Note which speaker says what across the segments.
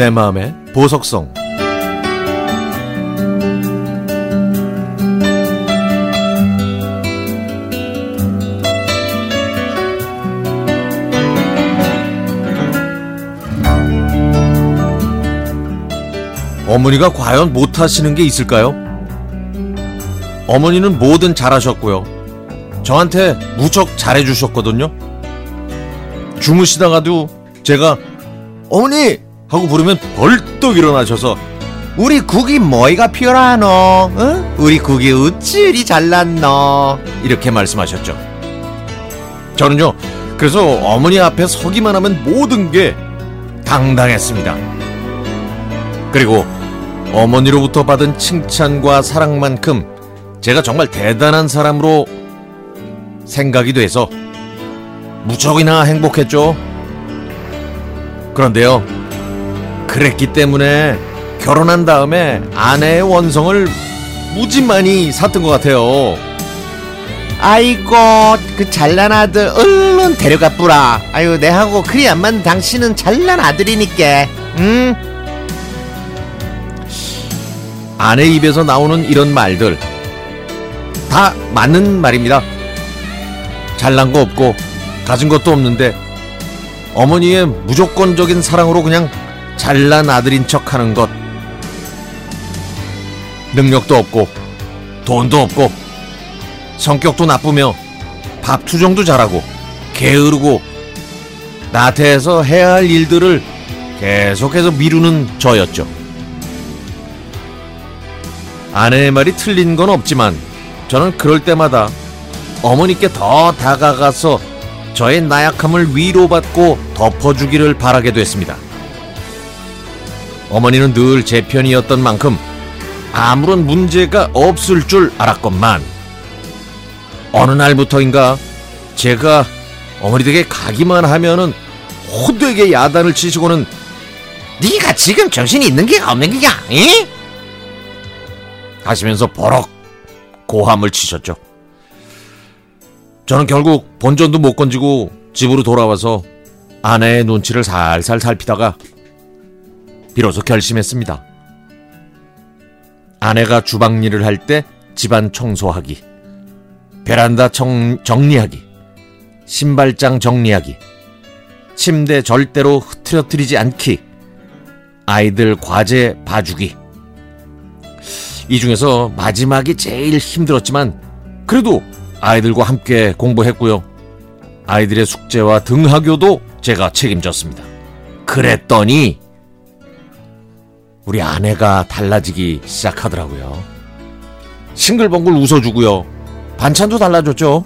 Speaker 1: 내 마음의 보석성 어머니가 과연 못하시는 게 있을까요? 어머니는 뭐든 잘하셨고요. 저한테 무척 잘해주셨거든요. 주무시다가도 제가 어머니 하고 부르면 벌떡 일어나셔서
Speaker 2: 우리 국이 뭐이가 필요하노? 어? 우리 국이 어찌 잘났노?
Speaker 1: 이렇게 말씀하셨죠. 저는요, 그래서 어머니 앞에 서기만 하면 모든 게 당당했습니다. 그리고 어머니로부터 받은 칭찬과 사랑만큼 제가 정말 대단한 사람으로 생각이 돼서 무척이나 행복했죠. 그런데요, 그랬기 때문에 결혼한 다음에 아내의 원성을 무지 많이 샀던 것 같아요.
Speaker 2: 아이고 그 잘난 아들 얼른 데려가 뿌라 아유 내하고 그리 안만 당신은 잘난 아들이니까 응?
Speaker 1: 아내 입에서 나오는 이런 말들 다 맞는 말입니다. 잘난 거 없고 가진 것도 없는데 어머니의 무조건적인 사랑으로 그냥 잘난 아들인 척 하는 것 능력도 없고 돈도 없고 성격도 나쁘며 밥 투정도 잘하고 게으르고 나태해서 해야 할 일들을 계속해서 미루는 저였죠. 아내의 말이 틀린 건 없지만 저는 그럴 때마다 어머니께 더 다가가서 저의 나약함을 위로받고 덮어주기를 바라게 됐습니다. 어머니는 늘 제 편이었던 만큼 아무런 문제가 없을 줄 알았건만 어느 날부터인가 제가 어머니 댁에 가기만 하면은 호되게 야단을 치시고는
Speaker 2: 네가 지금 정신이 있는 게 없는 게야 이?
Speaker 1: 하시면서 버럭 고함을 치셨죠. 저는 결국 본전도 못 건지고 집으로 돌아와서 아내의 눈치를 살살 살피다가 비로소 결심했습니다. 아내가 주방 일을 할 때 집안 청소하기, 베란다 정, 정리하기, 신발장 정리하기, 침대 절대로 흐트러뜨리지 않기, 아이들 과제 봐주기. 이 중에서 마지막이 제일 힘들었지만 그래도 아이들과 함께 공부했고요. 아이들의 숙제와 등하교도 제가 책임졌습니다. 그랬더니 우리 아내가 달라지기 시작하더라고요. 싱글벙글 웃어주고요. 반찬도 달라졌죠.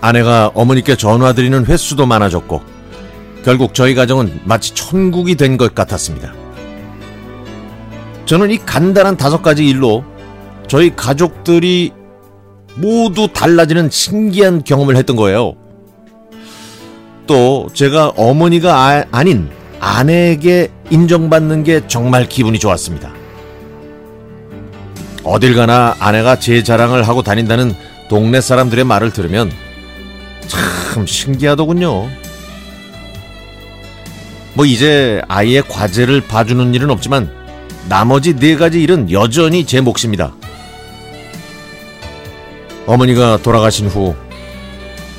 Speaker 1: 아내가 어머니께 전화드리는 횟수도 많아졌고 결국 저희 가정은 마치 천국이 된 것 같았습니다. 저는 이 간단한 다섯 가지 일로 저희 가족들이 모두 달라지는 신기한 경험을 했던 거예요. 또 제가 어머니가 아, 닌 아내에게 인정받는 게 정말 기분이 좋았습니다. 어딜 가나 아내가 제 자랑을 하고 다닌다는 동네 사람들의 말을 들으면 참 신기하더군요. 뭐 이제 아이의 과제를 봐주는 일은 없지만 나머지 네 가지 일은 여전히 제 몫입니다. 어머니가 돌아가신 후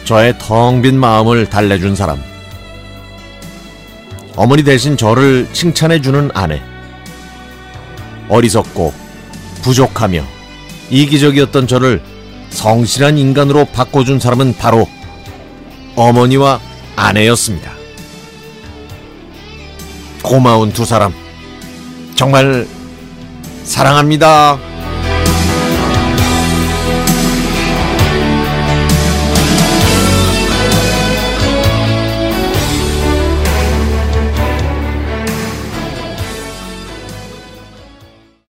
Speaker 1: 저의 텅 빈 마음을 달래준 사람. 어머니 대신 저를 칭찬해주는 아내. 어리석고 부족하며 이기적이었던 저를 성실한 인간으로 바꿔준 사람은 바로 어머니와 아내였습니다. 고마운 두 사람. 정말 사랑합니다.